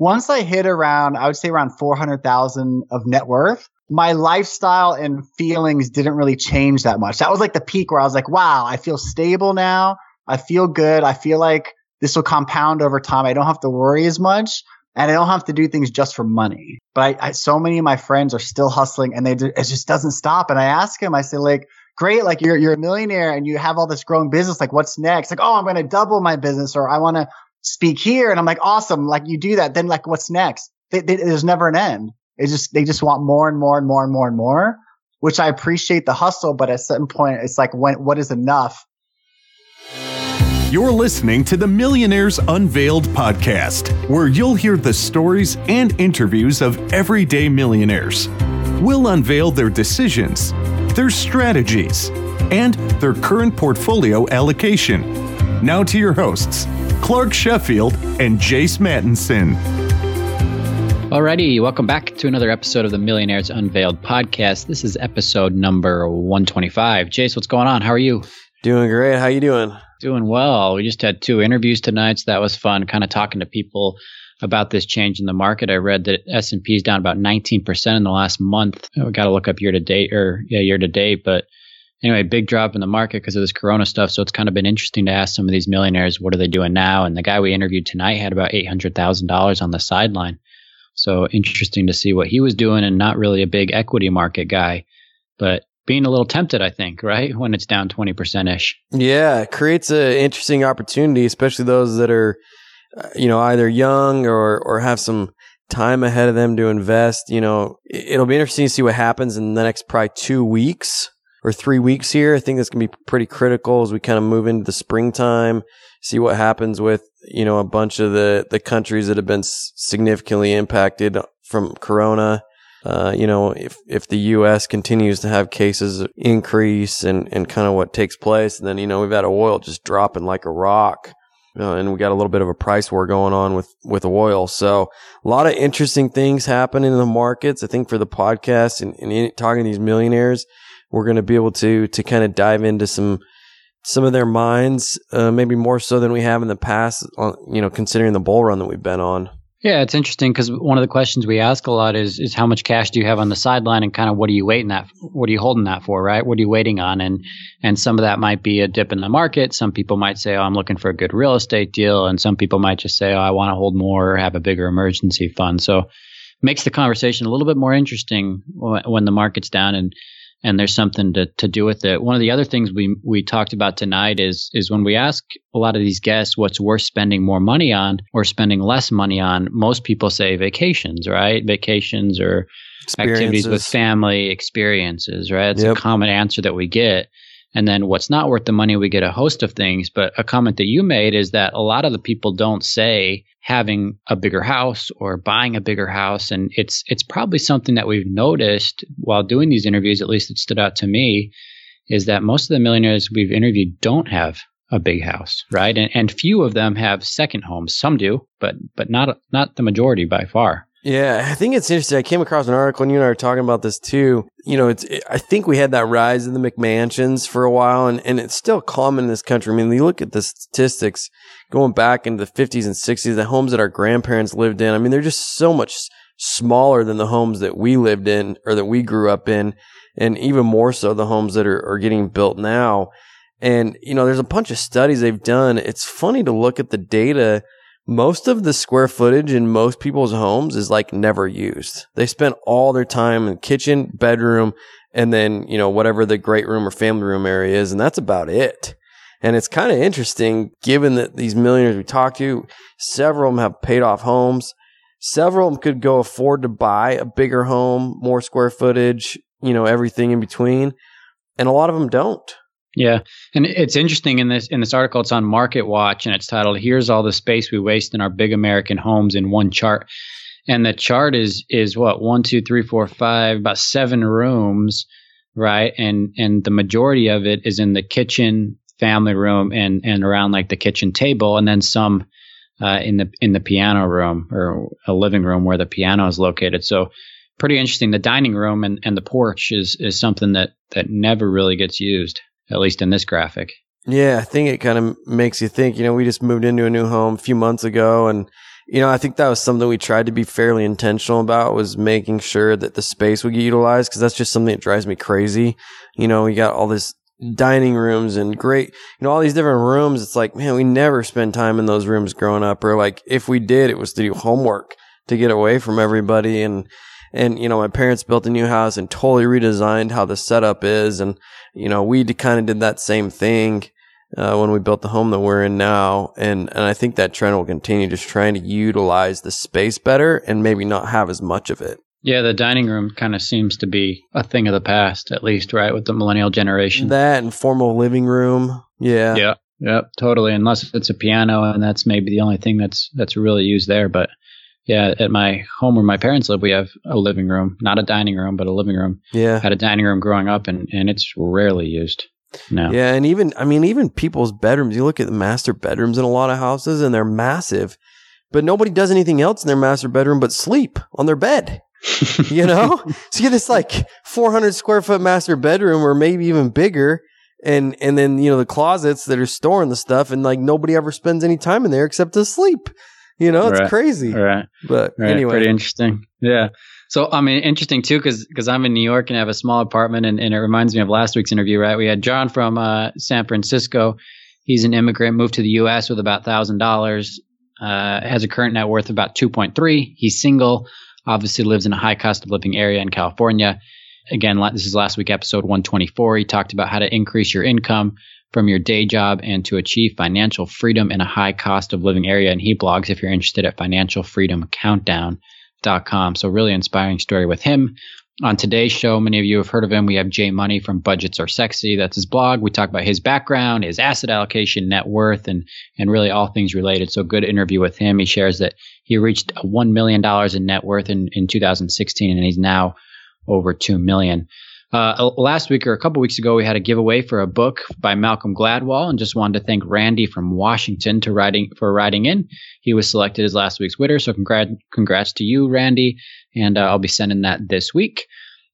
once I hit around, I would say around 400,000 of net worth, my lifestyle and feelings didn't really change that much. That was like the peak where I was like, wow, I feel stable now. I feel good. I feel like this will compound over time. I don't have to worry as much and I don't have to do things just for money. But I, I so many of my friends are still hustling and they, it just doesn't stop. And I ask him, I say like, great. Like you're, you're a millionaire and you have all this growing business. Like what's next? Like, oh, I'm going to double my business or I want to speak here. And I'm like, awesome. Like you do that. Then like, what's next? They, they, there's never an end. It's just, they just want more and more and more and more and more, which I appreciate the hustle. But at a certain point, it's like, when, what is enough? You're listening to the Millionaires Unveiled podcast, where you'll hear the stories and interviews of everyday millionaires. We'll unveil their decisions, their strategies, and their current portfolio allocation. Now to your hosts, Clark Sheffield, and Jace Mattinson. Alrighty, welcome back to another episode of the Millionaires Unveiled podcast. This is episode number 125. Jace, what's going on? How are you? Doing great. How you doing? Doing well. We just had two interviews tonight, so that was fun. Kind of talking to people about this change in the market. I read that S and P is down about 19% in the last month. Uh, we got to look up year to date or yeah, year to date, but anyway, big drop in the market because of this corona stuff. So it's kind of been interesting to ask some of these millionaires, what are they doing now? And the guy we interviewed tonight had about $800,000 on the sideline. So interesting to see what he was doing and not really a big equity market guy, but being a little tempted, I think, right? When it's down 20% ish. Yeah, it creates an interesting opportunity, especially those that are, uh, you know, either young or, or have some time ahead of them to invest. You know, it'll be interesting to see what happens in the next probably two weeks or three weeks here. I think that's going to be pretty critical as we kind of move into the springtime, see what happens with, you know, a bunch of the, the countries that have been significantly impacted from Corona. Uh, you know, if, if the U.S. continues to have cases increase and, and kind of what takes place, and then, you know, we've had oil just dropping like a rock. Uh, and we got a little bit of a price war going on with, with oil. So a lot of interesting things happening in the markets. I think for the podcast and, and talking to these millionaires, we're going to be able to to kind of dive into some some of their minds, uh, maybe more so than we have in the past. On, you know, considering the bull run that we've been on. Yeah, it's interesting because one of the questions we ask a lot is is how much cash do you have on the sideline, and kind of what are you waiting that, what are you holding that for, right? What are you waiting on? And and some of that might be a dip in the market. Some people might say, oh, I'm looking for a good real estate deal, and some people might just say, oh, I want to hold more or have a bigger emergency fund. So makes the conversation a little bit more interesting when the market's down and and there's something to, to do with it. One of the other things we we talked about tonight is is when we ask a lot of these guests what's worth spending more money on or spending less money on, most people say vacations, right? Vacations or activities with family, experiences, right? It's yep. a common answer that we get. And then what's not worth the money, we get a host of things. But a comment that you made is that a lot of the people don't say having a bigger house or buying a bigger house. And it's it's probably something that we've noticed while doing these interviews, at least it stood out to me, is that most of the millionaires we've interviewed don't have a big house, right? And, and few of them have second homes. Some do, but but not not the majority by far. Yeah, I think it's interesting. I came across an article, and you and I were talking about this too. You know, it's I think we had that rise in the McMansions for a while, and, and it's still common in this country. I mean, you look at the statistics going back into the 50s and 60s, the homes that our grandparents lived in. I mean, they're just so much smaller than the homes that we lived in or that we grew up in, and even more so the homes that are, are getting built now. And you know, there's a bunch of studies they've done. It's funny to look at the data most of the square footage in most people's homes is like never used. They spend all their time in kitchen, bedroom, and then, you know, whatever the great room or family room area is. And that's about it. And it's kind of interesting given that these millionaires we talked to, several of them have paid off homes. Several of them could go afford to buy a bigger home, more square footage, you know, everything in between. And a lot of them don't. Yeah, and it's interesting in this in this article. It's on Market Watch, and it's titled "Here's all the space we waste in our big American homes in one chart." And the chart is is what one, two, three, four, five, about seven rooms, right? And and the majority of it is in the kitchen, family room, and and around like the kitchen table, and then some uh, in the in the piano room or a living room where the piano is located. So pretty interesting. The dining room and, and the porch is is something that that never really gets used at least in this graphic. Yeah, I think it kind of makes you think. You know, we just moved into a new home a few months ago, and you know, I think that was something we tried to be fairly intentional about was making sure that the space would get utilized because that's just something that drives me crazy. You know, we got all this dining rooms and great, you know, all these different rooms. It's like, man, we never spend time in those rooms growing up, or like if we did, it was to do homework to get away from everybody. And, and, you know, my parents built a new house and totally redesigned how the setup is. And, you know, we kind of did that same thing. Uh, when we built the home that we're in now. And, and I think that trend will continue just trying to utilize the space better and maybe not have as much of it. Yeah, the dining room kind of seems to be a thing of the past, at least, right, with the millennial generation. That and formal living room. Yeah. Yeah. Yeah, totally. Unless it's a piano and that's maybe the only thing that's that's really used there. But yeah, at my home where my parents live, we have a living room, not a dining room, but a living room. Yeah. Had a dining room growing up and, and it's rarely used. No. Yeah, and even I mean, even people's bedrooms. You look at the master bedrooms in a lot of houses, and they're massive, but nobody does anything else in their master bedroom but sleep on their bed. you know, so you get this like 400 square foot master bedroom, or maybe even bigger, and and then you know the closets that are storing the stuff, and like nobody ever spends any time in there except to sleep. You know, it's Right. crazy. Right. But Right, anyway, pretty interesting. Yeah. So I mean, interesting too, because I'm in New York and I have a small apartment, and, and it reminds me of last week's interview. Right, we had John from uh, San Francisco. He's an immigrant, moved to the U.S. with about thousand dollars. Uh, has a current net worth of about two point three. He's single. Obviously, lives in a high cost of living area in California. Again, this is last week episode 124. He talked about how to increase your income from your day job and to achieve financial freedom in a high cost of living area. And he blogs if you're interested at financialfreedomcountdown.com. So really inspiring story with him. On today's show, many of you have heard of him. We have Jay Money from Budgets Are Sexy. That's his blog. We talk about his background, his asset allocation, net worth, and and really all things related. So good interview with him. He shares that he reached one million dollars in net worth in, in 2016, and he's now over two million. Uh, last week or a couple weeks ago, we had a giveaway for a book by Malcolm Gladwell, and just wanted to thank Randy from Washington to writing for writing in. He was selected as last week's winner, so congrats, congrats to you, Randy. And uh, I'll be sending that this week.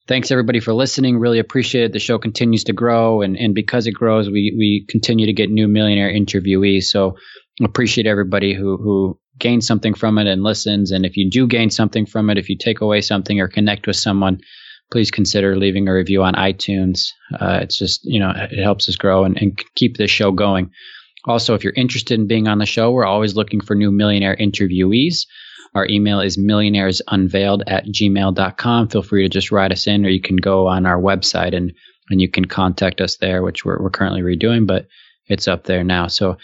Thanks everybody for listening. Really appreciate it. The show continues to grow, and and because it grows, we we continue to get new millionaire interviewees. So appreciate everybody who who gains something from it and listens. And if you do gain something from it, if you take away something or connect with someone, please consider leaving a review on iTunes. Uh, it's just, you know, it helps us grow and, and keep this show going. Also, if you're interested in being on the show, we're always looking for new millionaire interviewees. Our email is millionairesunveiled at gmail.com. Feel free to just write us in, or you can go on our website and, and you can contact us there, which we're, we're currently redoing, but it's up there now. So,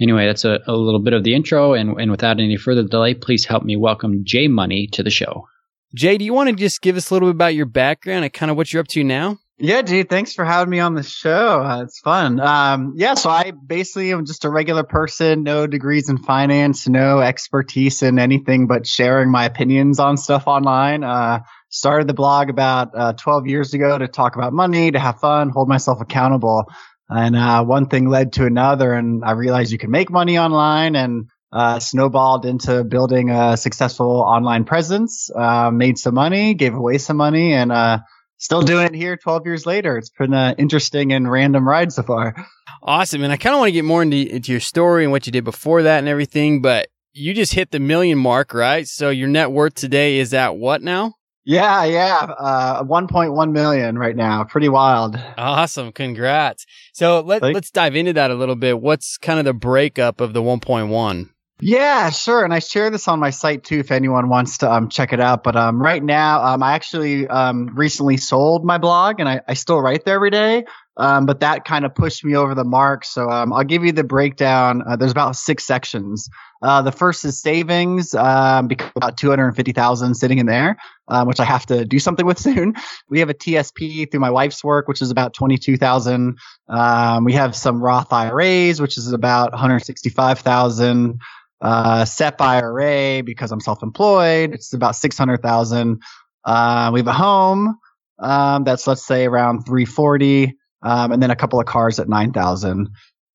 anyway, that's a, a little bit of the intro. And, and without any further delay, please help me welcome Jay Money to the show. Jay, do you want to just give us a little bit about your background and kind of what you're up to now? Yeah, dude, thanks for having me on the show. Uh, it's fun. Um, yeah, so I basically am just a regular person, no degrees in finance, no expertise in anything but sharing my opinions on stuff online. Uh, started the blog about uh, 12 years ago to talk about money, to have fun, hold myself accountable. And uh, one thing led to another, and I realized you can make money online and uh, snowballed into building a successful online presence, uh, made some money, gave away some money, and uh, still doing it here 12 years later. It's been an interesting and random ride so far. Awesome. And I kind of want to get more into, into your story and what you did before that and everything, but you just hit the million mark, right? So your net worth today is at what now? Yeah, yeah. Uh, 1.1 million right now. Pretty wild. Awesome. Congrats. So let, Thanks. let's dive into that a little bit. What's kind of the breakup of the 1.1? Yeah, sure. And I share this on my site too if anyone wants to um, check it out. But um, right now, um, I actually um, recently sold my blog and I, I still write there every day. Um, but that kind of pushed me over the mark. So um, I'll give you the breakdown. Uh, there's about six sections. Uh, the first is savings, um, because about 250,000 sitting in there, um, which I have to do something with soon. We have a TSP through my wife's work, which is about 22,000. Um, we have some Roth IRAs, which is about 165,000 uh, SEP IRA because I'm self-employed. It's about 600,000. Uh, we have a home, um, that's let's say around 340. Um, and then a couple of cars at 9,000.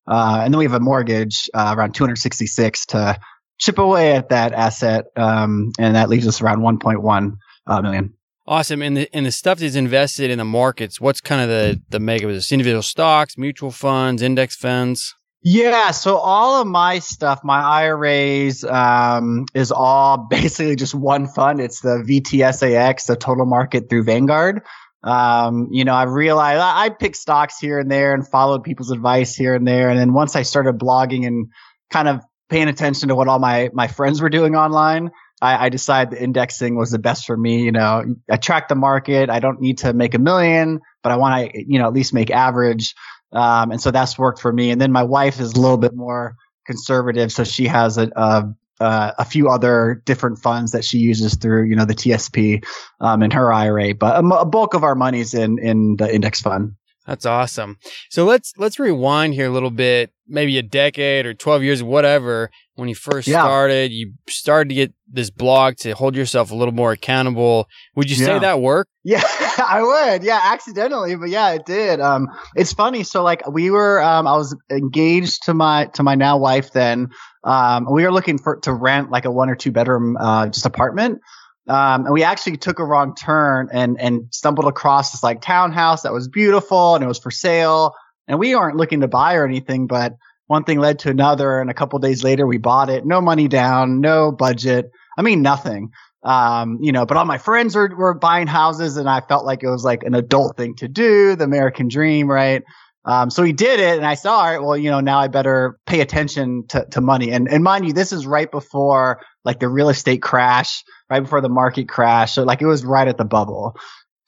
Uh, and then we have a mortgage, uh, around 266 to chip away at that asset. Um, and that leaves us around 1.1 uh, million. Awesome. And the, and the stuff that's invested in the markets, what's kind of the, the mega, is this individual stocks, mutual funds, index funds? Yeah, so all of my stuff, my IRAs, um, is all basically just one fund. It's the VTSAX, the total market through Vanguard. Um, you know, I realized I, I pick stocks here and there and followed people's advice here and there. And then once I started blogging and kind of paying attention to what all my, my friends were doing online, I, I decided the indexing was the best for me. You know, I track the market. I don't need to make a million, but I want to, you know, at least make average. Um, and so that's worked for me. And then my wife is a little bit more conservative. So she has a, a, a few other different funds that she uses through, you know, the TSP, um, in her IRA, but a, a bulk of our money's in, in the index fund. That's awesome. So let's let's rewind here a little bit, maybe a decade or 12 years, whatever. When you first yeah. started, you started to get this blog to hold yourself a little more accountable. Would you say yeah. that worked? Yeah, I would. Yeah, accidentally, but yeah, it did. Um, it's funny. So like we were, um, I was engaged to my to my now wife then. Um, we were looking for to rent like a one or two bedroom uh, just apartment. Um, and we actually took a wrong turn and and stumbled across this like townhouse that was beautiful and it was for sale. And we aren't looking to buy or anything, but one thing led to another. And a couple days later, we bought it. No money down, no budget. I mean, nothing. Um, you know, but all my friends were, were buying houses and I felt like it was like an adult thing to do, the American dream, right? Um, so he did it and I saw, right, well, you know, now I better pay attention to, to money. And, and mind you, this is right before like the real estate crash, right before the market crash. So like it was right at the bubble.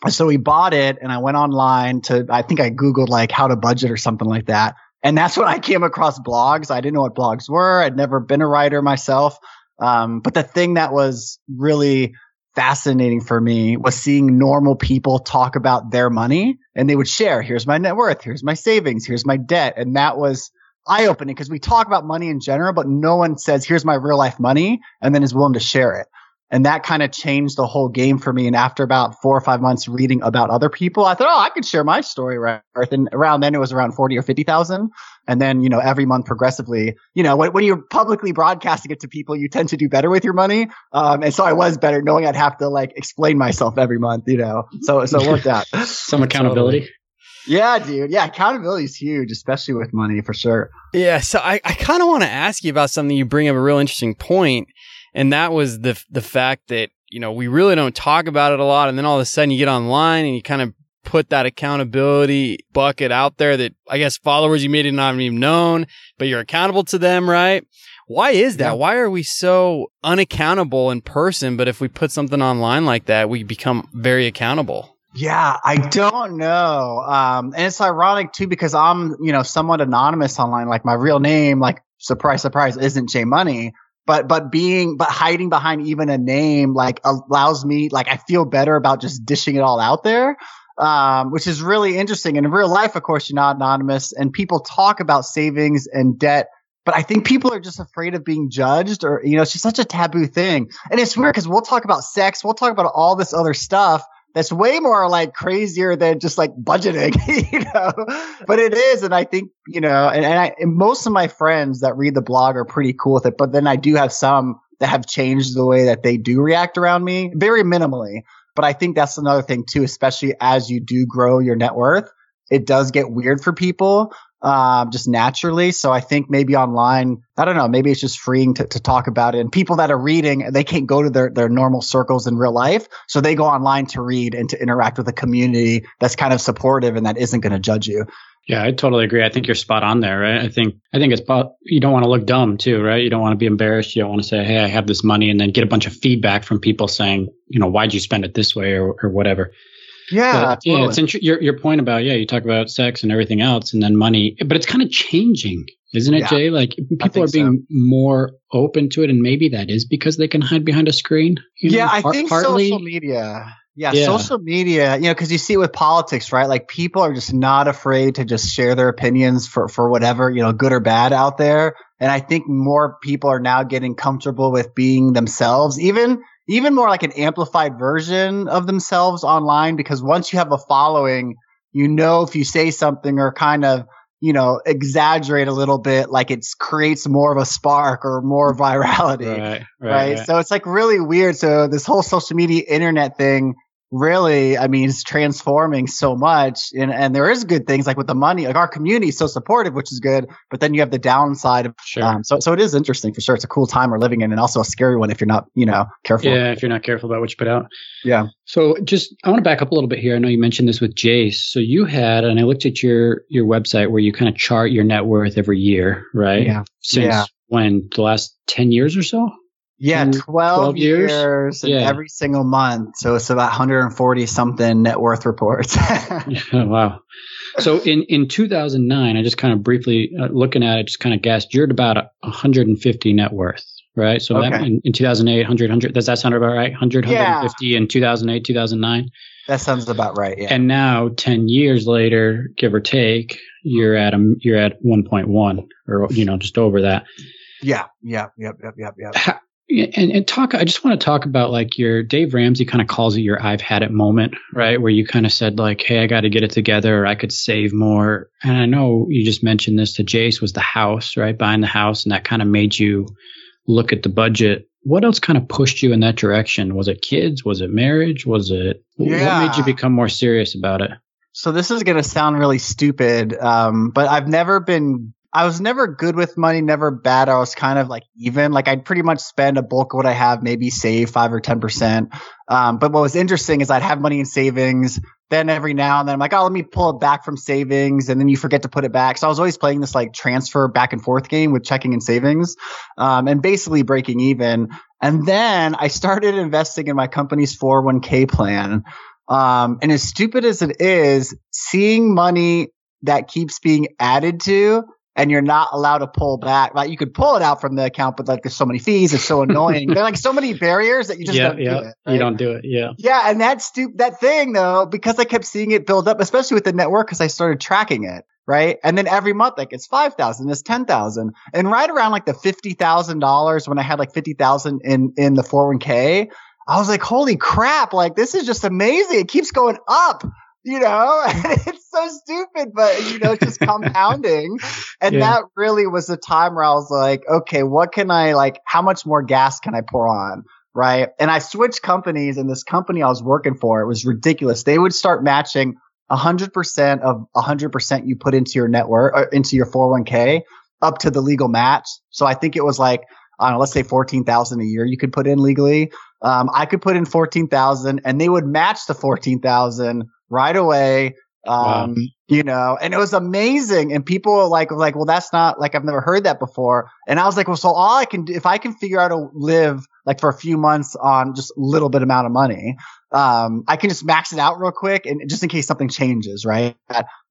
So we bought it and I went online to, I think I Googled like how to budget or something like that. And that's when I came across blogs. I didn't know what blogs were. I'd never been a writer myself. Um, but the thing that was really fascinating for me was seeing normal people talk about their money and they would share, here's my net worth, here's my savings, here's my debt. And that was eye opening because we talk about money in general, but no one says, here's my real life money and then is willing to share it. And that kind of changed the whole game for me. And after about four or five months reading about other people, I thought, oh, I could share my story, right? And around then it was around 40 or 50,000. And then, you know, every month progressively, you know, when, when, you're publicly broadcasting it to people, you tend to do better with your money. Um, and so I was better knowing I'd have to like explain myself every month, you know, so, so it worked out. Some accountability. Yeah, dude. Yeah, accountability is huge, especially with money for sure. Yeah. So I, I kind of want to ask you about something you bring up a real interesting point, and that was the the fact that you know we really don't talk about it a lot, and then all of a sudden you get online and you kind of put that accountability bucket out there that I guess followers you may not have even known, but you're accountable to them, right? Why is that? Yeah. Why are we so unaccountable in person? But if we put something online like that, we become very accountable. Yeah, I don't know. Um, and it's ironic too because I'm, you know, somewhat anonymous online. Like my real name, like surprise, surprise, isn't Jay Money. But but being but hiding behind even a name like allows me like I feel better about just dishing it all out there. Um, which is really interesting. And in real life, of course, you're not anonymous, and people talk about savings and debt but I think people are just afraid of being judged or, you know, it's just such a taboo thing. And it's weird because we'll talk about sex, we'll talk about all this other stuff, that's way more like crazier than just like budgeting, you know. But it is, and I think you know, and, and, I, and most of my friends that read the blog are pretty cool with it. But then I do have some that have changed the way that they do react around me, very minimally. But I think that's another thing too, especially as you do grow your net worth. It does get weird for people um, just naturally. So I think maybe online, I don't know, maybe it's just freeing to, to talk about it. And people that are reading, they can't go to their, their normal circles in real life. So they go online to read and to interact with a community that's kind of supportive and that isn't going to judge you. Yeah, I totally agree. I think you're spot on there, right? I think I think it's you don't want to look dumb too, right? You don't want to be embarrassed. You don't want to say, "Hey, I have this money," and then get a bunch of feedback from people saying, you know, why'd you spend it this way or, or whatever. Yeah, but, yeah. It's int- your your point about yeah. You talk about sex and everything else, and then money, but it's kind of changing, isn't it, yeah, Jay? Like people are being so. more open to it, and maybe that is because they can hide behind a screen. yeah, know, I think partly. social media. Yeah, yeah, social media, you know, because you see it with politics, right? Like people are just not afraid to just share their opinions for, for whatever, you know, good or bad out there. And I think more people are now getting comfortable with being themselves, even even more like an amplified version of themselves online because once you have a following, you know, if you say something or kind of, you know, exaggerate a little bit, like it creates more of a spark or more virality. Right, right, right. So it's like really weird. So this whole social media internet thing really, I mean, it's transforming so much. And, and there is good things like with the money, like our community is so supportive, which is good. But then you have the downside of, Sure. um, so, so it is interesting for sure. It's a cool time we're living in and also a scary one if you're not, you know, careful. yeah, if you're not careful about what you put out. Yeah. So just I want to back up a little bit here. I know you mentioned this with Jace. So you had, and I looked at your your website where you kind of chart your net worth every year, right? Yeah. Since Yeah. when? The last ten years or so? Yeah, Mm, 12, 12 years? years, and Yeah. every single month. So it's about 140 something net worth reports. Oh, wow. So in, in 2009, I just kind of briefly uh, looking at it, just kind of guessed you're at about a 150 net worth, right? So that, in, in 2008, 100, 100, does that sound about right? 100, Yeah. 150 in 2008, 2009. that sounds about right. Yeah. And now 10 years later, give or take, you're at a, you're at 1.1 or, you know, just over that. yeah. Yep. Yep. Yep. Yep. Yep. And, and talk, I just want to talk about like your Dave Ramsey kind of calls it your I've had it moment, right? Where you kind of said like, Hey, I got to get it together or I could save more. And I know you just mentioned this to Jace was the house, right? Buying the house. And that kind of made you look at the budget. What else kind of pushed you in that direction? Was it kids? Was it marriage? Was it, yeah. what made you become more serious about it? So this is going to sound really stupid, um, but I've never been. I was never good with money, never bad. I was kind of like even. Like I'd pretty much spend a bulk of what I have, maybe save five or ten percent. Um, but what was interesting is I'd have money in savings. Then every now and then I'm like, oh, let me pull it back from savings, and then you forget to put it back. So I was always playing this like transfer back and forth game with checking and savings, um, and basically breaking even. And then I started investing in my company's 401k plan. Um, and as stupid as it is, seeing money that keeps being added to and you're not allowed to pull back, like you could pull it out from the account, but like there's so many fees, it's so annoying. there are like so many barriers that you just yeah, don't yeah. do it. You don't do it. Yeah. Yeah, and that stu- that thing though, because I kept seeing it build up, especially with the net worth, because I started tracking it, right? And then every month, like it's five thousand, it's ten thousand, and right around like the fifty thousand dollars when I had like fifty thousand in in the four hundred one k, I was like, holy crap! Like this is just amazing. It keeps going up. You know, and it's so stupid, but you know, just compounding. And Yeah. that really was the time where I was like, okay, what can I like? How much more gas can I pour on? right? And I switched companies and this company I was working for, it was ridiculous. They would start matching 100% of 100% you put into your network, or into your 401k up to the legal match. So I think it was like, I don't know, let's say 14,000 a year you could put in legally. Um, I could put in 14,000 and they would match the 14,000 right away. Um, Wow. you know, and it was amazing. And people were like, like, well, that's not like, I've never heard that before. And I was like, well, so all I can do, if I can figure out to live like for a few months on just a little bit amount of money, um, I can just max it out real quick and just in case something changes, right?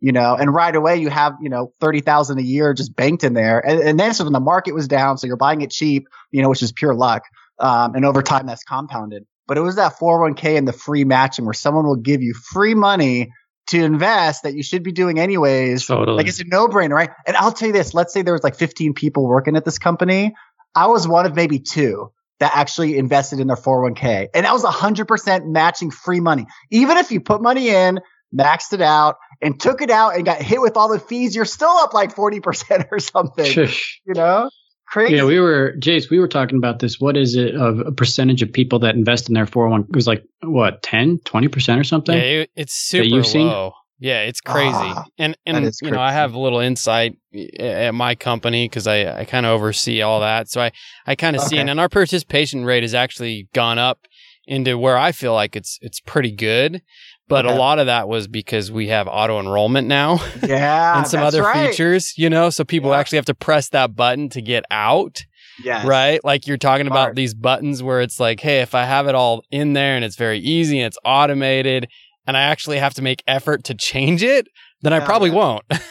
You know, and right away you have, you know, 30,000 a year just banked in there. And, and then so when the market was down, so you're buying it cheap, you know, which is pure luck. Um, and over time that's compounded. But it was that 401k and the free matching where someone will give you free money to invest that you should be doing anyways. Totally. Like it's a no brainer, right? And I'll tell you this, let's say there was like 15 people working at this company. I was one of maybe two that actually invested in their 401k. And that was 100% matching free money. Even if you put money in, maxed it out and took it out and got hit with all the fees, you're still up like 40% or something, Shush. you know? Crazy. Yeah, we were, Jace, we were talking about this. What is it of a percentage of people that invest in their 401? It was like, what, 10, 20% or something? Yeah, it's super you've seen? low. Yeah, it's crazy. Ah, and and is you know, I have a little insight at my company because I, I kind of oversee all that. So I, I kind of see it. And our participation rate has actually gone up into where I feel like it's it's pretty good. But a lot of that was because we have auto enrollment now yeah. and some other right. features, you know, so people Yeah. actually have to press that button to get out. Yes. Right? Like you're talking about these buttons where it's like, hey, if I have it all in there and it's very easy and it's automated and I actually have to make effort to change it, then I probably yeah. won't.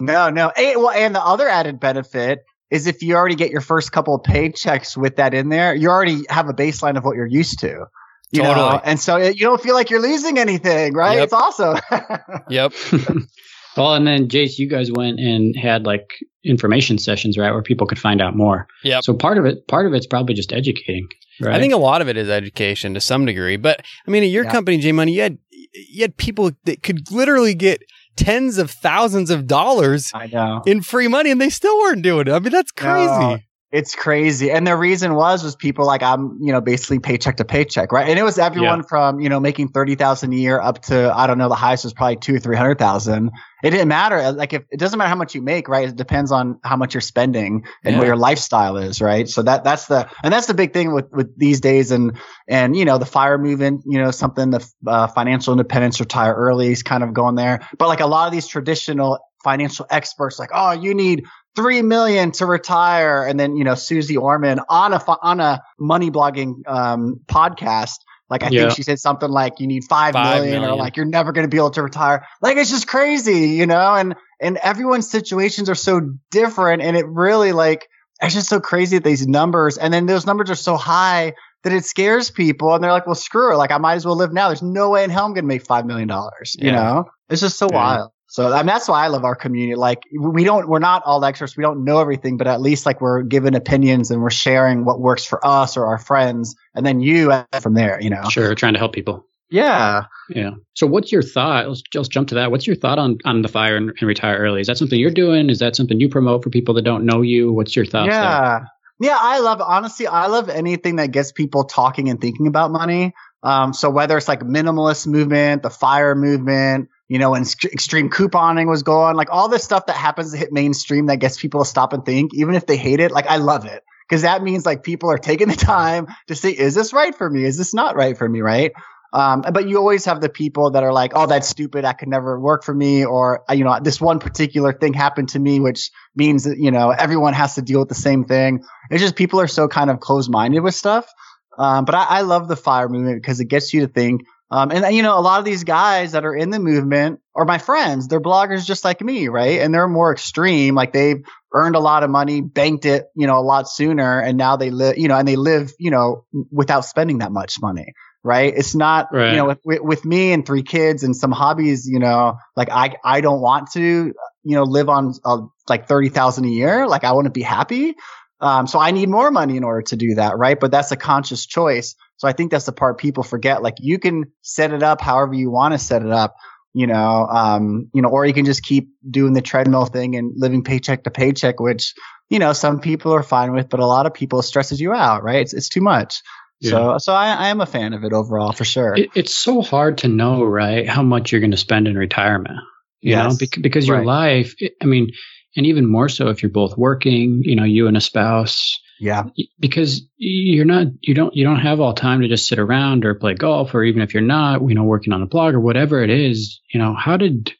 No, no. Hey, well, and the other added benefit is if you already get your first couple of paychecks with that in there, you already have a baseline of what you're used to. You Totally. know, and so it, you don't feel like you're losing anything, right? Yep. It's awesome. yep. well, and then Jace, you guys went and had like information sessions, right, where people could find out more. Yeah. So part of it, part of it's probably just educating, right? I think a lot of it is education to some degree. But I mean, at your Yeah. company, Jay Money, you had you had people that could literally get tens of thousands of dollars I know. in free money and they still weren't doing it. I mean, that's crazy. No. It's crazy. And the reason was, was people like, I'm, you know, basically paycheck to paycheck, right? And it was everyone Yeah. from, you know, making 30,000 a year up to, I don't know, the highest was probably two or 300,000. It didn't matter. Like if it doesn't matter how much you make, right? It depends on how much you're spending and what your lifestyle is, right? So that, that's the, and that's the big thing with, with these days and, and, you know, the fire movement, you know, something the uh, financial independence, retire early is kind of going there. But like a lot of these traditional financial experts, like, oh, you need three million to retire, and then you know Susie Orman on a on a money blogging um, podcast. Like I Yeah. think she said something like you need five Five million, or like you're never going to be able to retire. Like it's just crazy, you know. And and everyone's situations are so different, and it really like it's just so crazy that these numbers, and then those numbers are so high that it scares people, and they're like, well, screw it. Like I might as well live now. There's no way in hell I'm going to make five million dollars. You know, it's just so Yeah. wild. So I mean, that's why I love our community. Like we don't, we're not all experts. We don't know everything, but at least like we're giving opinions and we're sharing what works for us or our friends. And then you from there, you know? Sure, trying to help people. Yeah. Yeah. So, what's your thought? Let's just jump to that. What's your thought on on the fire and, and retire early? Is that something you're doing? Is that something you promote for people that don't know you? What's your thoughts? there? Yeah. Yeah. I love, honestly, I love anything that gets people talking and thinking about money. Um, so whether it's like minimalist movement, the fire movement, you know, when extreme couponing was going, like all this stuff that happens to hit mainstream that gets people to stop and think, even if they hate it, like I love it. Cause that means like people are taking the time to say, is this right for me? Is this not right for me? Right. Um, but you always have the people that are like, oh, that's stupid. That could never work for me. Or, uh, you know, this one particular thing happened to me, which means that, you know, everyone has to deal with the same thing. It's just people are so kind of closed minded with stuff. Um, but I, I love the fire movement because it gets you to think. Um, and you know, a lot of these guys that are in the movement are my friends. They're bloggers just like me, right? And they're more extreme. Like they've earned a lot of money, banked it, you know, a lot sooner, and now they live, you know, and they live, you know, without spending that much money, right? It's not, Right. you know, with, with, me and three kids and some hobbies, you know, like I I don't want to, you know, live on uh, like thirty thousand a year. Like I want to be happy. Um, so I need more money in order to do that, right? But that's a conscious choice. So I think that's the part people forget. Like you can set it up however you want to set it up, you know, um, you know, or you can just keep doing the treadmill thing and living paycheck to paycheck, which, you know, some people are fine with, but a lot of people stresses you out, right? It's, it's too much. Yeah. So, so I, I am a fan of it overall for sure. It, it's so hard to know, right, how much you're going to spend in retirement. You know, Yes. Bec- because your Right. life. I mean, and even more so if you're both working. You know, you and a spouse. Yeah. Because you're not, you don't, you don't have all time to just sit around or play golf, or even if you're not, you know, working on a blog or whatever it is. You know, how did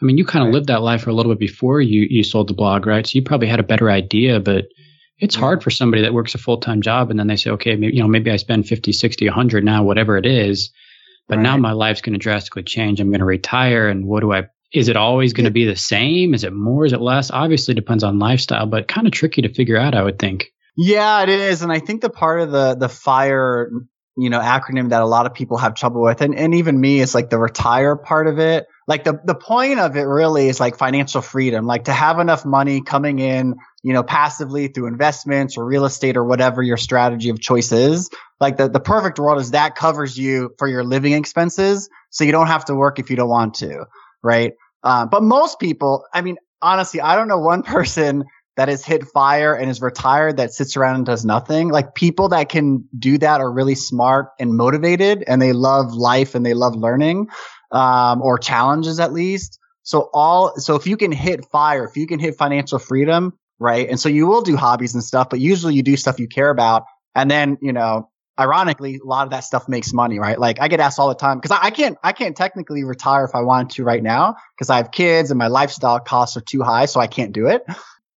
I mean, you kind of Right. lived that life for a little bit before you you sold the blog, right? So you probably had a better idea, but it's hard for somebody that works a full-time job and then they say, okay, maybe, you know, maybe I spend 50, 60, 100 now, whatever it is, but now my life's going to drastically change. I'm going to retire and what do I is it always going to be the same? Is it more? Is it less? Obviously depends on lifestyle, but kind of tricky to figure out, I would think. Yeah, it is. And I think the part of the, the fire, you know, acronym that a lot of people have trouble with, and, and even me, is like the retire part of it. Like the, the point of it really is like financial freedom, like to have enough money coming in, you know, passively through investments or real estate or whatever your strategy of choice is. Like the, the perfect world is that covers you for your living expenses. So you don't have to work if you don't want to. Right. Uh, but most people, I mean, honestly, I don't know one person that has hit fire and is retired that sits around and does nothing. Like people that can do that are really smart and motivated and they love life and they love learning, um, or challenges at least. So all, so if you can hit fire, if you can hit financial freedom, right? And so you will do hobbies and stuff, but usually you do stuff you care about. And then, you know, ironically, a lot of that stuff makes money, right? Like I get asked all the time because I, I can't, I can't technically retire if I wanted to right now because I have kids and my lifestyle costs are too high. So I can't do it.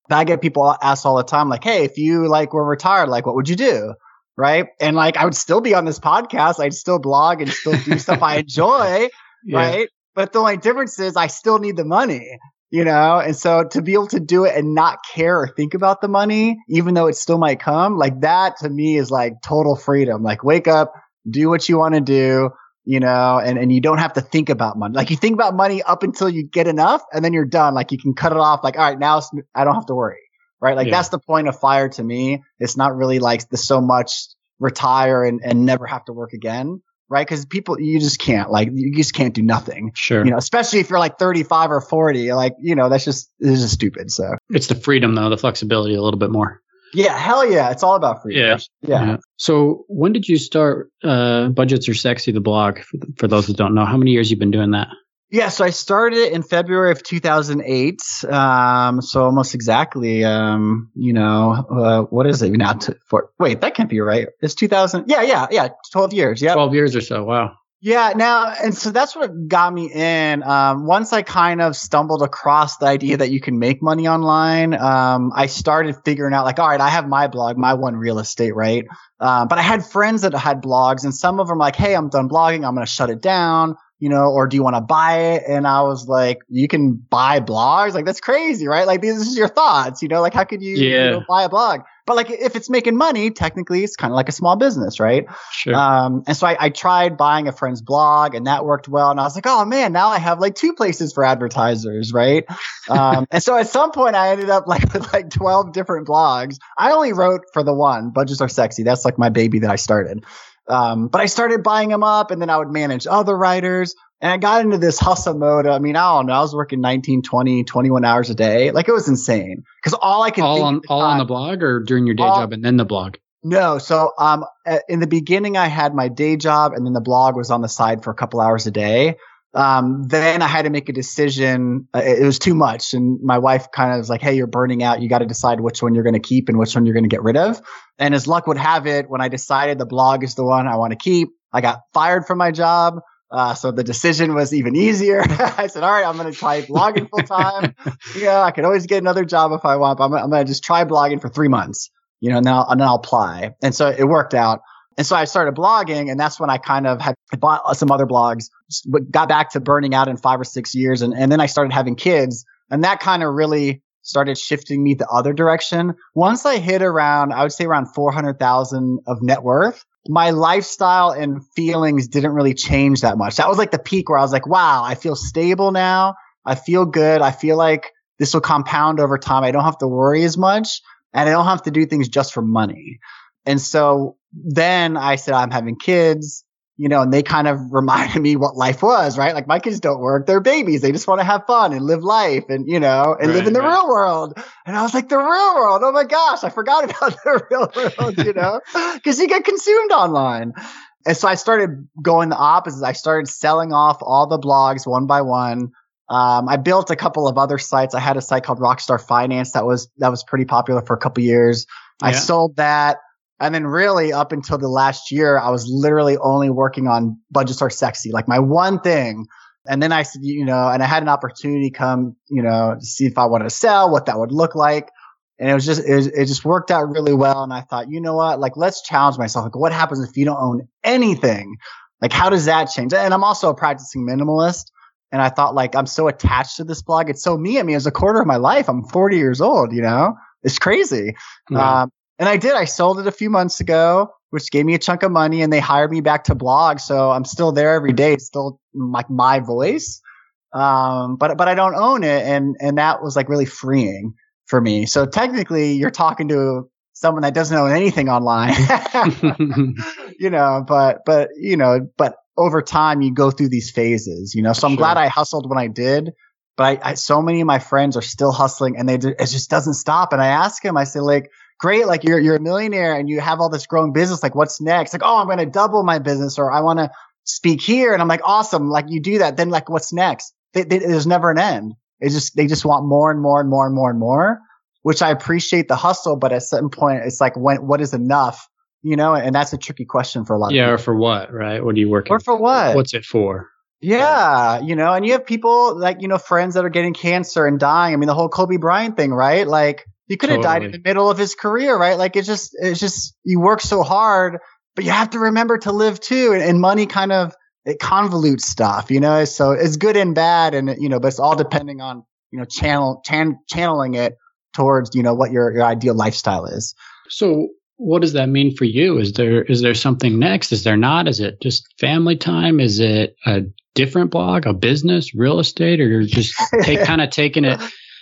But I get people asked all the time, like, Hey, if you like were retired, like, what would you do? Right. And like, I would still be on this podcast. I'd still blog and still do stuff I enjoy. Right. But the only difference is I still need the money, you know? And so to be able to do it and not care or think about the money, even though it still might come, like that to me is like total freedom. Like wake up, do what you want to do, you know, and, and you don't have to think about money. Like you think about money up until you get enough and then you're done. Like you can cut it off. Like, all right, now I don't have to worry. Right. Like Yeah. that's the point of fire to me. It's not really like the so much retire and, and never have to work again. Right. Cause people, you just can't like, you just can't do nothing Sure. you know, especially if you're like 35 or 40, like, you know, that's just, this is stupid. So it's the freedom though, the flexibility a little bit more. Yeah, hell yeah. It's all about free. Yeah. yeah. Yeah. So when did you start uh, Budgets Are Sexy, the blog? For, for those that don't know, how many years you've been doing that? Yeah, so I started it in February of 2008. Um, so almost exactly, um, you know, uh, what is it now? To, for wait, that can't be right. It's 2000. Yeah, yeah, yeah, 12 years. Yeah, 12 years or so. Wow. Yeah, now, and so that's what got me in. Um, once I kind of stumbled across the idea that you can make money online, um, I started figuring out like, all right, I have my blog, my one real estate, right? Um, but I had friends that had blogs and some of them like, Hey, I'm done blogging. I'm going to shut it down you know, or do you want to buy it? And I was like, you can buy blogs? Like, that's crazy, right? Like, this is your thoughts, you know, like, how could you, Yeah. you know, buy a blog? But like, if it's making money, technically it's kind of like a small business, right? Sure. Um, and so I, I tried buying a friend's blog and that worked well. And I was like, oh man, now I have like two places for advertisers, right? Um, and so at some point I ended up like with like 12 different blogs. I only wrote for the one, Budgets Are Sexy. That's like my baby that I started. Um, but I started buying them up and then I would manage other writers. And I got into this hustle mode. I mean, I don't know. I was working 19, 20, 21 hours a day. Like it was insane. Cause all I could all on all on the blog or during your day All- job and then the blog? no. So, um, in the beginning, I had my day job and then the blog was on the side for a couple hours a day. Um, then I had to make a decision. Uh, it was too much. And my wife kind of was like, Hey, you're burning out. You got to decide which one you're going to keep and which one you're going to get rid of. And as luck would have it, when I decided the blog is the one I want to keep, I got fired from my job. Uh, so the decision was even easier. I said, all right, I'm going to try blogging full time. yeah, I can always get another job if I want, but I'm, I'm going to just try blogging for three months, you know, and then, I'll, and then I'll apply. And so it worked out. And so I started blogging and that's when I kind of had bought some other blogs, got back to burning out in five or six years. And, and then I started having kids and that kind of really started shifting me the other direction. Once I hit around, I would say around 400,000 of net worth, my lifestyle and feelings didn't really change that much. That was like the peak where I was like, wow, I feel stable now. I feel good. I feel like this will compound over time. I don't have to worry as much and I don't have to do things just for money. And so then I said, I'm having kids, you know, and they kind of reminded me what life was, right? Like my kids don't work. They're babies. They just want to have fun and live life and, you know, and live in the right. real world. And I was like, the real world. Oh my gosh. I forgot about the real world, you know, cause you get consumed online. And so I started going the opposite. I started selling off all the blogs one by one. Um, I built a couple of other sites. I had a site called Rockstar Finance that was, that was pretty popular for a couple years. I sold that. And then really up until the last year, I was literally only working on budgets are sexy, like my one thing. And then I said, you know, and I had an opportunity come, you know, to see if I wanted to sell, what that would look like. And it was just, it, was- it just worked out really well. And I thought, you know what? Like, let's challenge myself. Like, what happens if you don't own anything? Like, how does that change? And I'm also a practicing minimalist. And I thought, like, I'm so attached to this blog. It's so me. I mean, it's a quarter of my life. I'm 40 years old, you know? It's crazy. Wow. Um, and I did. I sold it a few months ago, which gave me a chunk of money, and they hired me back to blog. So I'm still there every day. It's still like my voice, um, but but I don't own it, and and that was like really freeing for me. So technically, you're talking to someone that doesn't own anything online, you know. But but you know, but over time, you go through these phases, you know. So I'm Sure. glad I hustled when I did. But I, I, so many of my friends are still hustling, and they it just doesn't stop. And I ask him, I say like great, like you're you're a millionaire and you have all this growing business. Like, what's next? Like, oh, I'm going to double my business, or I want to speak here. And I'm like, awesome. Like, you do that, then like, what's next? They, they, there's never an end. It just they just want more and more and more and more and more, which I appreciate the hustle, but at some point, it's like, when what is enough? You know, and that's a tricky question for a lot yeah, of or for what, right? What are you working Or for what? What's it for? Yeah, you know, and you have people like, you know, friends that are getting cancer and dying. I mean, the whole Kobe Bryant thing, right? Like, he could have died in the middle of his career, right? Like, it's just, it's just, you work so hard, but you have to remember to live too. And, and money kind of, it convolutes stuff, you know? So it's good and bad. And, you know, but it's all depending on, you know, channel, chan- channeling it towards, you know, what your, your ideal lifestyle is. So what does that mean for you? Is there is there something next? Is there not? Is it just family time? Is it a different blog, a business, real estate, or you're just take kind of taking it?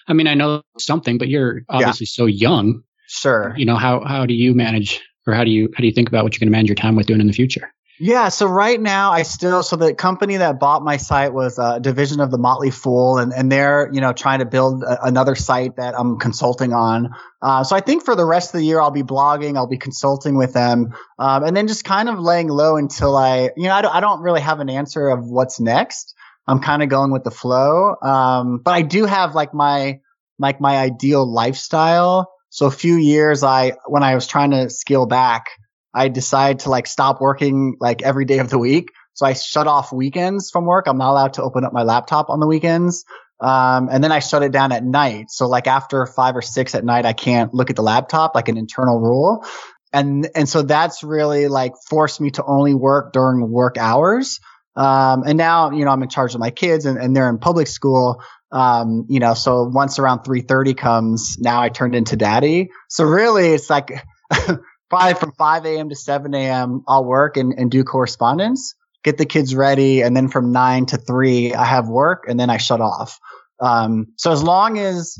I mean, I know something, but you're obviously so young. Sure. You know how how do you manage, or how do you how do you think about what you're going to manage your time with doing in the future? Yeah, so right now I still so the company that bought my site was a division of the Motley Fool, and and they're you know trying to build a, another site that I'm consulting on. Uh, so I think for the rest of the year I'll be blogging, I'll be consulting with them, um, and then just kind of laying low until I you know I don't, I don't really have an answer of what's next. I'm kind of going with the flow, um, but I do have like my like my ideal lifestyle. So a few years I when I was trying to scale back. I decided to like stop working like every day of the week. So I shut off weekends from work. I'm not allowed to open up my laptop on the weekends. Um, and then I shut it down at night. So like after five or six at night, I can't look at the laptop, like an internal rule. And, and so that's really like forced me to only work during work hours. Um, and now, you know, I'm in charge of my kids and, and they're in public school. Um, you know, so once around 3.30 comes, now I turned into daddy. So really it's like, probably from 5 a.m. to 7 a.m. I'll work and, and do correspondence, get the kids ready. And then from 9 to 3, I have work and then I shut off. Um, so as long as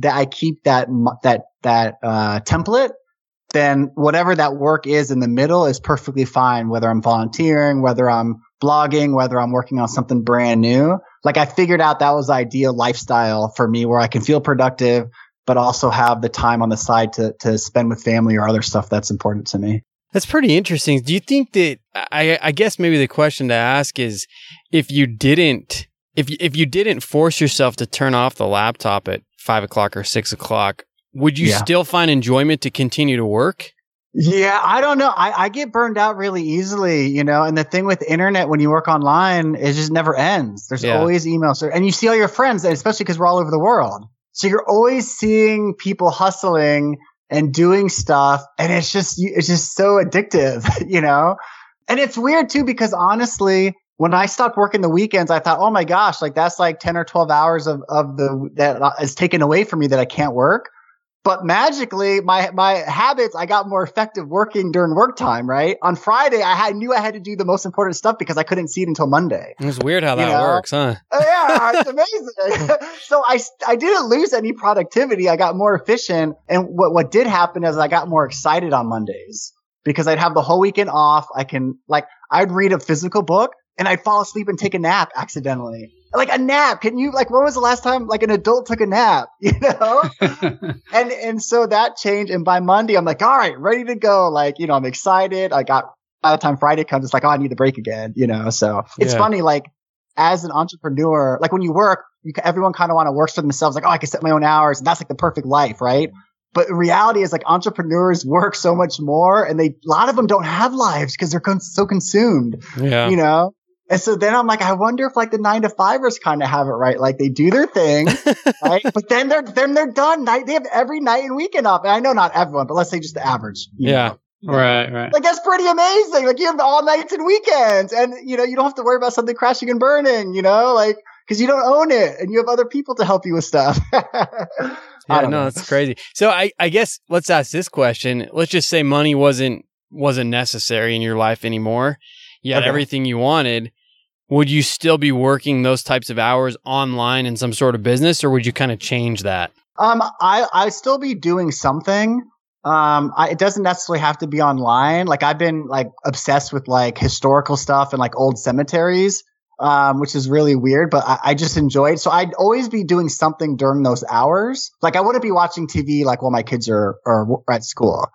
that I keep that, that, that, uh, template, then whatever that work is in the middle is perfectly fine, whether I'm volunteering, whether I'm blogging, whether I'm working on something brand new. Like I figured out that was the ideal lifestyle for me where I can feel productive, but also have the time on the side to to spend with family or other stuff that's important to me. That's pretty interesting. Do you think that I, I guess maybe the question to ask is if you didn't if if you didn't force yourself to turn off the laptop at five o'clock or six o'clock, would you yeah. still find enjoyment to continue to work? Yeah, I don't know. I, I get burned out really easily, you know. And the thing with internet when you work online, it just never ends. There's yeah. always emails, and you see all your friends, especially because we're all over the world. So you're always seeing people hustling and doing stuff. And it's just, it's just so addictive, you know? And it's weird too, because honestly, when I stopped working the weekends, I thought, oh my gosh, like that's like 10 or 12 hours of, of the, that is taken away from me that I can't work. But magically, my my habits, I got more effective working during work time. Right on Friday, I had, knew I had to do the most important stuff because I couldn't see it until Monday. It's weird how that know? works, huh? Uh, yeah, it's amazing. so I I didn't lose any productivity. I got more efficient, and what what did happen is I got more excited on Mondays because I'd have the whole weekend off. I can like I'd read a physical book and I'd fall asleep and take a nap accidentally like a nap. Can you like when was the last time like an adult took a nap? You know? and and so that changed. And by Monday, I'm like, all right, ready to go. Like, you know, I'm excited. I got by the time Friday comes, it's like, oh, I need the break again, you know? So it's yeah. funny, like as an entrepreneur, like when you work, you, everyone kind of want to work for themselves. Like, oh, I can set my own hours. And that's like the perfect life, right? But reality is like entrepreneurs work so much more and they, a lot of them don't have lives because they're con- so consumed, yeah. you know? And so then I'm like, I wonder if like the nine to fivers kind of have it right. Like they do their thing, right? But then they're, then they're done. Night, they have every night and weekend off. And I know not everyone, but let's say just the average. Yeah. Know? Right, right. Like that's pretty amazing. Like you have all nights and weekends and you know, you don't have to worry about something crashing and burning, you know, like, cause you don't own it and you have other people to help you with stuff. yeah, no, know. that's crazy. So I, I guess let's ask this question. Let's just say money wasn't, wasn't necessary in your life anymore. You had okay. everything you wanted would you still be working those types of hours online in some sort of business or would you kind of change that? Um, I, I still be doing something. Um, I, it doesn't necessarily have to be online. Like I've been like obsessed with like historical stuff and like old cemeteries, um, which is really weird, but I, I just enjoy it. So I'd always be doing something during those hours. Like I wouldn't be watching TV like while my kids are, are at school.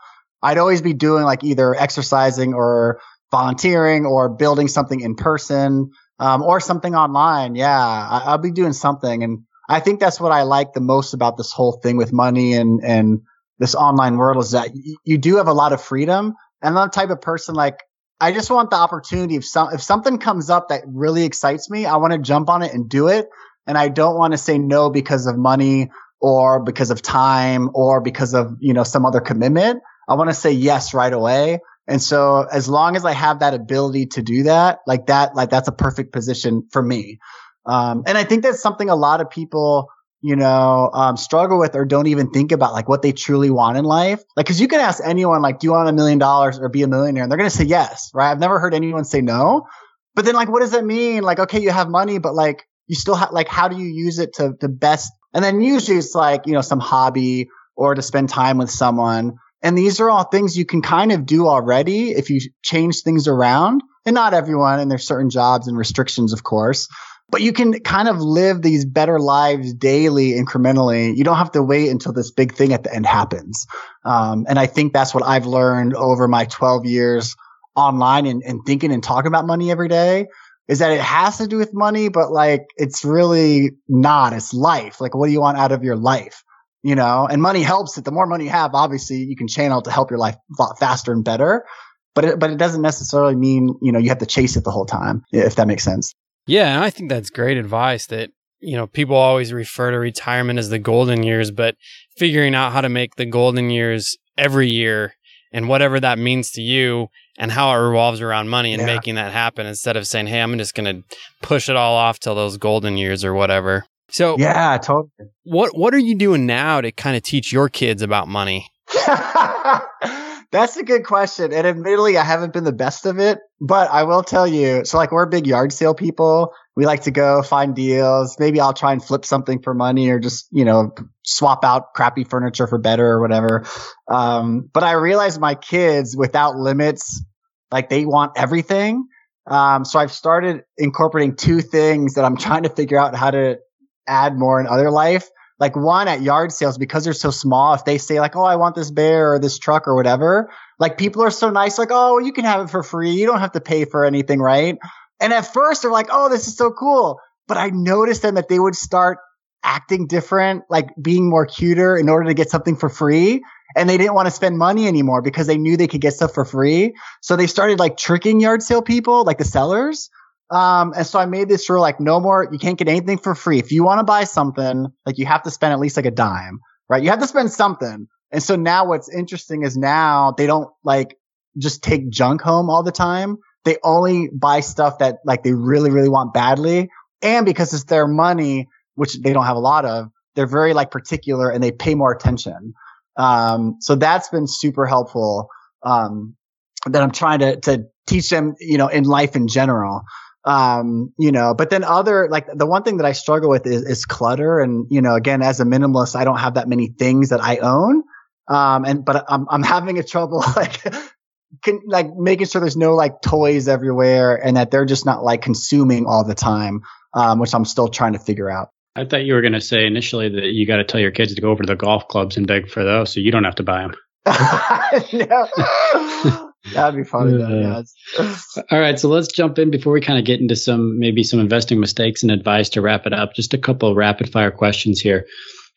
I'd always be doing like either exercising or volunteering or building something in person um, or something online. Yeah, I, will be doing something. And I think that's what I like the most about this whole thing with money and, and this online world is that y- you do have a lot of freedom. And I'm the type of person like, I just want the opportunity. If some, if something comes up that really excites me, I want to jump on it and do it. And I don't want to say no because of money or because of time or because of, you know, some other commitment. I want to say yes right away. And so as long as I have that ability to do that, like that, like that's a perfect position for me. Um, and I think that's something a lot of people, you know, um, struggle with or don't even think about like what they truly want in life. Like, cause you can ask anyone, like, do you want a million dollars or be a millionaire? And they're going to say yes, right? I've never heard anyone say no. But then like, what does that mean? Like, okay, you have money, but like, you still have, like, how do you use it to, the best? And then usually it's like, you know, some hobby or to spend time with someone. And these are all things you can kind of do already if you change things around. and not everyone, and there's certain jobs and restrictions, of course. But you can kind of live these better lives daily, incrementally. You don't have to wait until this big thing at the end happens. Um, and I think that's what I've learned over my 12 years online and, and thinking and talking about money every day is that it has to do with money, but like it's really not. It's life. Like, what do you want out of your life? You know, and money helps it. The more money you have, obviously you can channel to help your life a lot faster and better. But it, but it doesn't necessarily mean, you know, you have to chase it the whole time, if that makes sense. Yeah. And I think that's great advice that, you know, people always refer to retirement as the golden years, but figuring out how to make the golden years every year and whatever that means to you and how it revolves around money and yeah. making that happen instead of saying, "Hey, I'm just going to push it all off till those golden years or whatever." So, yeah, totally. What what are you doing now to kind of teach your kids about money? That's a good question. And admittedly, I haven't been the best of it, but I will tell you. So like we're big yard sale people. We like to go find deals. Maybe I'll try and flip something for money or just, you know, swap out crappy furniture for better or whatever. Um, but I realize my kids without limits, like they want everything. Um, so I've started incorporating two things that I'm trying to figure out how to add more in other life. Like one at yard sales because they're so small if they say like oh i want this bear or this truck or whatever like people are so nice like oh you can have it for free. You don't have to pay for anything right? And at first they're like oh this is so cool. But i noticed then that they would start acting different like being more cuter in order to get something for free. And they didn't want to spend money anymore because they knew they could get stuff for free. So they started like tricking yard sale people like the sellers um, and so I made this rule like no more, you can't get anything for free. If you want to buy something, like you have to spend at least like a dime, right? You have to spend something. And so now what's interesting is now they don't like just take junk home all the time. They only buy stuff that like they really, really want badly. And because it's their money, which they don't have a lot of, they're very like particular and they pay more attention. Um, so that's been super helpful. Um, that I'm trying to, to teach them, you know, in life in general um, you know, but then other, like the one thing that I struggle with is, is clutter. And, you know, again, as a minimalist, I don't have that many things that I own. Um, and, but I'm, I'm having a trouble like, can, like making sure there's no like toys everywhere and that they're just not like consuming all the time, um, which I'm still trying to figure out. I thought you were going to say initially that you got to tell your kids to go over to the golf clubs and beg for those so you don't have to buy them. That'd be funny. Uh, all right, so let's jump in before we kind of get into some maybe some investing mistakes and advice to wrap it up. Just a couple rapid fire questions here.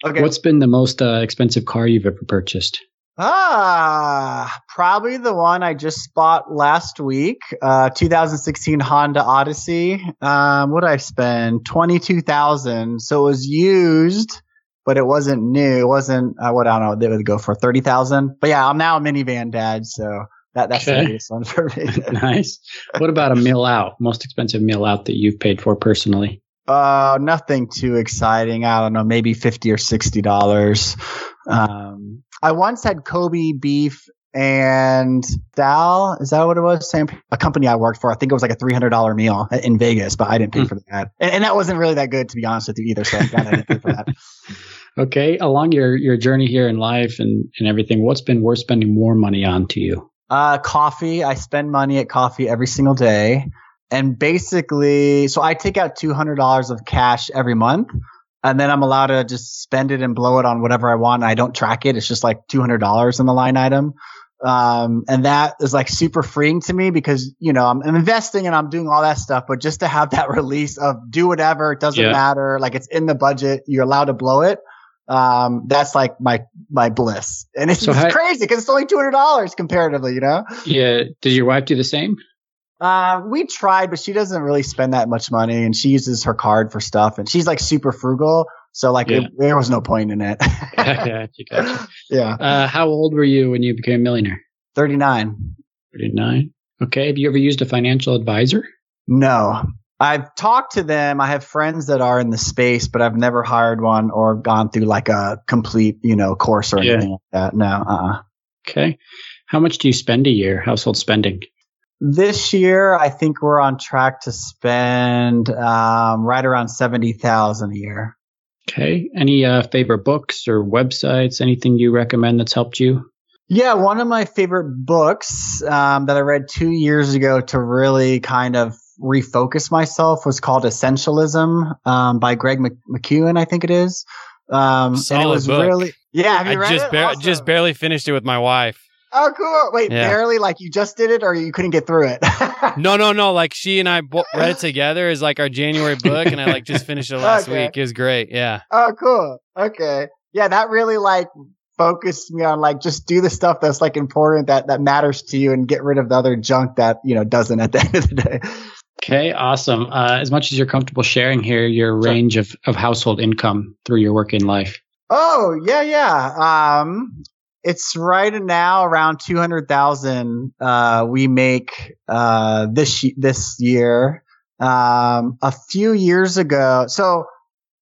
Okay. What's been the most uh, expensive car you've ever purchased? Ah, probably the one I just bought last week, uh, 2016 Honda Odyssey. Um, what I spend? 22,000. So it was used, but it wasn't new. It wasn't, uh, what I don't know, they would go for 30,000. But yeah, I'm now a minivan dad. So that, that's okay. the biggest one for me. nice. What about a meal out? Most expensive meal out that you've paid for personally? Uh, nothing too exciting. I don't know, maybe fifty or sixty dollars. Um, I once had Kobe beef and Dal. Is that what it was? Same a company I worked for. I think it was like a three hundred dollar meal in Vegas, but I didn't pay mm. for that, and, and, that wasn't really that good to be honest with you either. So I didn't pay for that. Okay, along your your journey here in life and and everything, what's been worth spending more money on to you? Uh, coffee. I spend money at coffee every single day. And basically, so I take out $200 of cash every month and then I'm allowed to just spend it and blow it on whatever I want. I don't track it. It's just like $200 in the line item. Um, and that is like super freeing to me because, you know, I'm, I'm, investing and I'm doing all that stuff, but just to have that release of do whatever, it doesn't yeah. matter. Like it's in the budget. You're allowed to blow it um, that's like my my bliss, and it's, so it's how, crazy because it's only two hundred dollars comparatively, you know. Yeah. Does your wife do the same? Uh, we tried, but she doesn't really spend that much money, and she uses her card for stuff, and she's like super frugal. So like yeah. it, there was no point in it. gotcha, gotcha. Yeah. Uh, how old were you when you became a millionaire? Thirty nine. Thirty nine. Okay. Have you ever used a financial advisor? No, I've talked to them. I have friends that are in the space, but I've never hired one or gone through like a complete, you know, course or anything like that. No. Uh-uh. Okay. How much do you spend a year, household spending? This year, I think we're on track to spend um, right around seventy thousand a year. Okay. Any uh, favorite books or websites? Anything you recommend that's helped you? Yeah, one of my favorite books um, that I read two years ago to really kind of refocus myself was called Essentialism um, by Greg McKeown, I think it is. Um, Solid and it was book. really yeah. Have you I read just it? bar- Awesome. just barely finished it with my wife. Oh, cool. Wait, Yeah. barely? Like you just did it, or you couldn't get through it? No, no, no. Like she and I bo- read it together as like our January book, and I like just finished it last Okay. week. It was great. Yeah. Oh, cool. Okay. Yeah, that really like focused me on like just do the stuff that's like important that that matters to you and get rid of the other junk that you know doesn't at the end of the day. Okay, awesome. Uh, as much as you're comfortable sharing here, your Sure. range of, of household income through your working life. Oh yeah, yeah. Um, it's right now around two hundred thousand. Uh, we make uh this this year. Um, a few years ago. So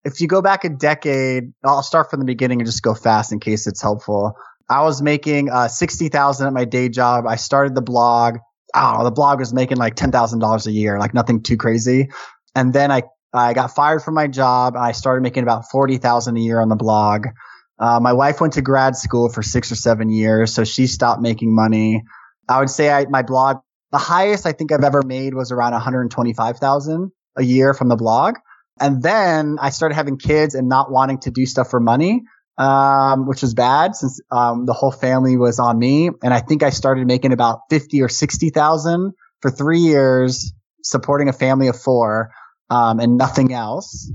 if you go back a decade, I'll start from the beginning and just go fast in case it's helpful. I was making uh sixty thousand at my day job. I started the blog. I don't know, the blog was making like ten thousand dollars a year, like nothing too crazy. And then I I got fired from my job I started making about 40,000 a year on the blog. Uh, my wife went to grad school for six or seven years, so she stopped making money. I would say I, my blog, the highest I think I've ever made was around 125,000 a year from the blog. And then I started having kids and not wanting to do stuff for money, um, which was bad since, um, the whole family was on me. And I think I started making about 50 or 60,000 for three years, supporting a family of four um, and nothing else.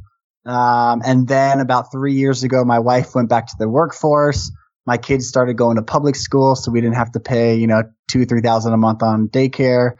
Um, and then about three years ago, my wife went back to the workforce. My kids started going to public school, so we didn't have to pay, you know, two, three thousand a month on daycare.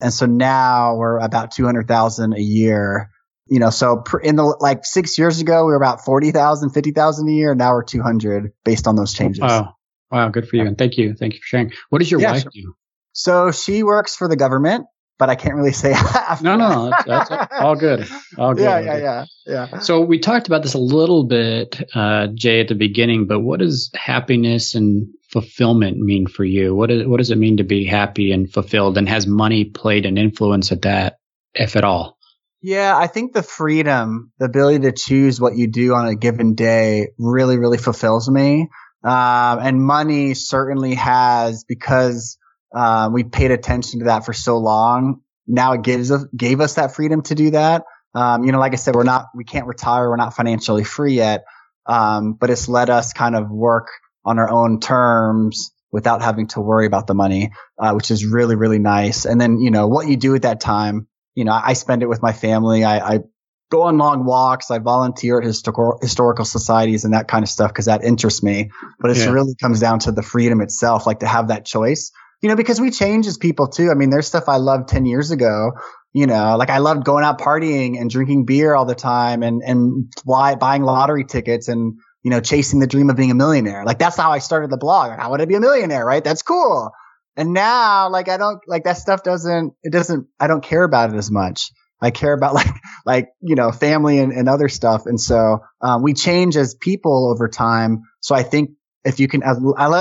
And so now we're about 200,000 a year. You know, so in the like six years ago, we were about 40,000, 50,000 a year. Now we're 200 based on those changes. Wow. Wow. Good for you. And thank you. Thank you for sharing. What does your Yeah, wife sure. do? So she works for the government, but I can't really say. No, no, that's, that's all good. All good. Yeah, yeah, yeah, yeah. So we talked about this a little bit, uh, Jay, at the beginning, but what does happiness and fulfillment mean for you? What, is, what does it mean to be happy and fulfilled? And has money played an influence at that, if at all? Yeah, I think the freedom, the ability to choose what you do on a given day really, really fulfills me. Um, and money certainly has because, uh, we paid attention to that for so long. Now it gives us, gave us that freedom to do that. Um, you know, like I said, we're not, we can't retire. We're not financially free yet. Um, but it's let us kind of work on our own terms without having to worry about the money, uh, which is really, really nice. And then, you know, what you do at that time, you know, I spend it with my family. I, I go on long walks. I volunteer at historical, historical societies and that kind of stuff because that interests me. But it Yeah. really comes down to the freedom itself, like to have that choice, you know, because we change as people too. I mean, there's stuff I loved 10 years ago, you know, like I loved going out partying and drinking beer all the time and, and fly, buying lottery tickets and, you know, chasing the dream of being a millionaire. Like that's how I started the blog. Like, How would I be a millionaire? Right. That's cool. And now, like, I don't, like, that stuff doesn't, it doesn't, I don't care about it as much. I care about, like, like, you know, family and, and other stuff. And so, um, we change as people over time. So I think if you can, as,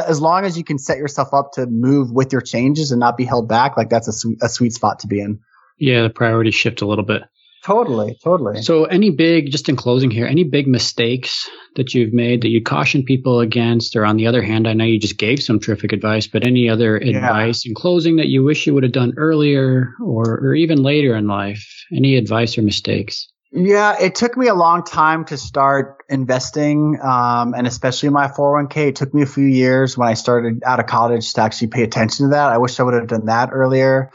as long as you can set yourself up to move with your changes and not be held back, like, that's a sweet, a sweet spot to be in. Yeah, the priorities shift a little bit. Totally. Totally. So, any big, just in closing here, any big mistakes that you've made that you caution people against? Or on the other hand, I know you just gave some terrific advice, but any other Yeah. advice in closing that you wish you would have done earlier or, or even later in life? Any advice or mistakes? Yeah, it took me a long time to start investing, um, and especially my 401k. It took me a few years when I started out of college to actually pay attention to that. I wish I would have done that earlier.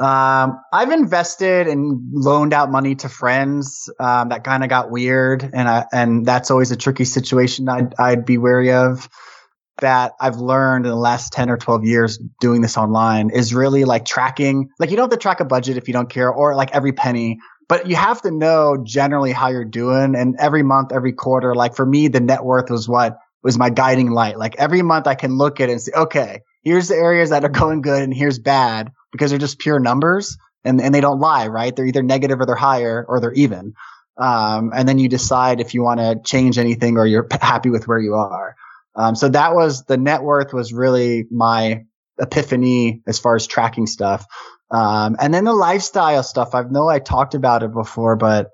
Um, I've invested and loaned out money to friends. Um, that kind of got weird, and I and that's always a tricky situation. I'd I'd be wary of. That I've learned in the last 10 or 12 years doing this online is really like tracking, like you don't have to track a budget if you don't care or like every penny, but you have to know generally how you're doing. And every month, every quarter, like for me, the net worth was what was my guiding light. Like every month I can look at it and say, okay, here's the areas that are going good and here's bad because they're just pure numbers and, and they don't lie, right? They're either negative or they're higher or they're even. Um, and then you decide if you want to change anything or you're happy with where you are. Um, so that was the net worth was really my epiphany as far as tracking stuff. Um, and then the lifestyle stuff. I know I talked about it before, but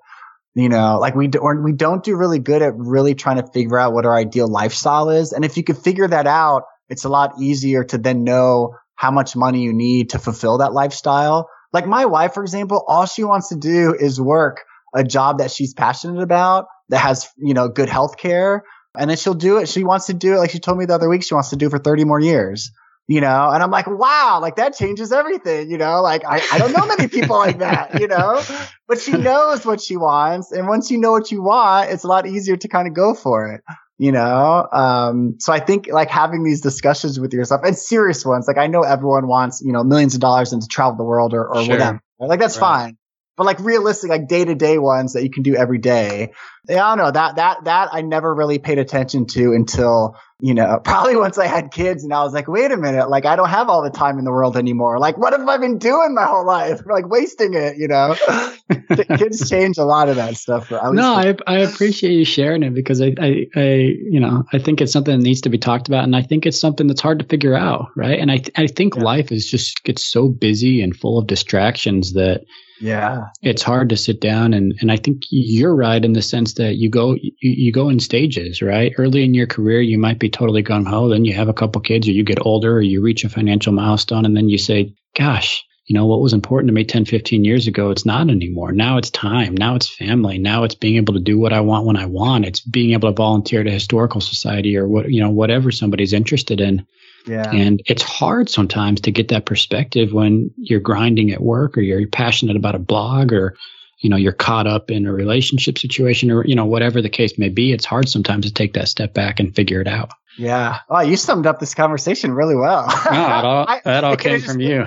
you know, like we do, we don't do really good at really trying to figure out what our ideal lifestyle is. And if you could figure that out, it's a lot easier to then know how much money you need to fulfill that lifestyle. Like my wife, for example, all she wants to do is work a job that she's passionate about that has, you know, good health care. And then she'll do it. She wants to do it. Like she told me the other week, she wants to do for 30 more years you know, and I'm like, wow, like that changes everything, you know, like I, I don't know many people like that, you know, but she knows what she wants. And once you know what you want, it's a lot easier to kind of go for it, you know? Um, so I think like having these discussions with yourself and serious ones, like I know everyone wants, you know, millions of dollars and to travel the world or, or sure. whatever. Like that's right. fine. But like realistic, like day to day ones that you can do every day. Yeah, I don't know that, that, that I never really paid attention to until you know, probably once I had kids and I was like, wait a minute, like I don't have all the time in the world anymore. Like, what have I been doing my whole life? Like wasting it, you know? kids change a lot of that stuff. no, I, I appreciate you sharing it because I, I, I, you know, I think it's something that needs to be talked about and I think it's something that's hard to figure out. Right. And I, I think yeah. life is just gets so busy and full of distractions that, yeah. It's hard to sit down and, and I think you're right in the sense that you go you, you go in stages, right? Early in your career you might be totally gung ho, then you have a couple kids or you get older or you reach a financial milestone and then you say, Gosh, you know, what was important to me 10, 15 years ago, it's not anymore. Now it's time. Now it's family. Now it's being able to do what I want when I want. It's being able to volunteer to historical society or what, you know, whatever somebody's interested in. Yeah. And it's hard sometimes to get that perspective when you're grinding at work or you're passionate about a blog or, you know, you're caught up in a relationship situation or, you know, whatever the case may be. It's hard sometimes to take that step back and figure it out. Yeah. Oh, you summed up this conversation really well. no, that all, that all came from you.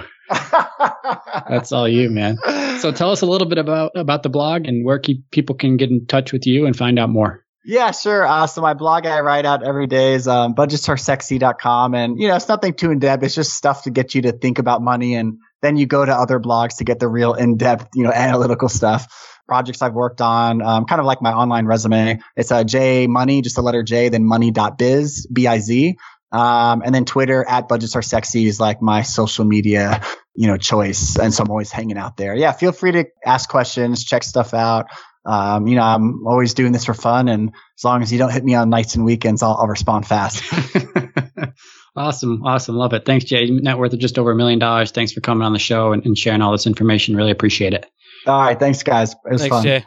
That's all you, man. So tell us a little bit about about the blog and where keep, people can get in touch with you and find out more. Yeah, sure. Uh, so my blog I write out every day is um, budgetsaresexy.com. And, you know, it's nothing too in depth. It's just stuff to get you to think about money. And then you go to other blogs to get the real in depth, you know, analytical stuff. Projects I've worked on, um, kind of like my online resume. It's a uh, money, just the letter J, then money.biz, B-I-Z. Um, and then Twitter at budgets are sexy is like my social media, you know, choice. And so I'm always hanging out there. Yeah. Feel free to ask questions, check stuff out um, you know, I'm always doing this for fun. And as long as you don't hit me on nights and weekends, I'll, I'll respond fast. awesome. Awesome. Love it. Thanks, Jay. Net worth of just over a million dollars. Thanks for coming on the show and, and, sharing all this information. Really appreciate it. All right. Thanks, guys. It was thanks, fun. Jay.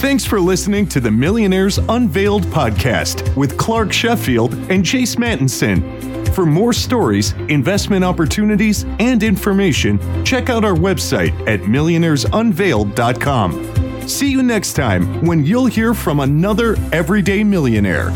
Thanks for listening to the Millionaires Unveiled podcast with Clark Sheffield and Chase Mattinson. For more stories, investment opportunities, and information, check out our website at millionairesunveiled.com. See you next time when you'll hear from another everyday millionaire.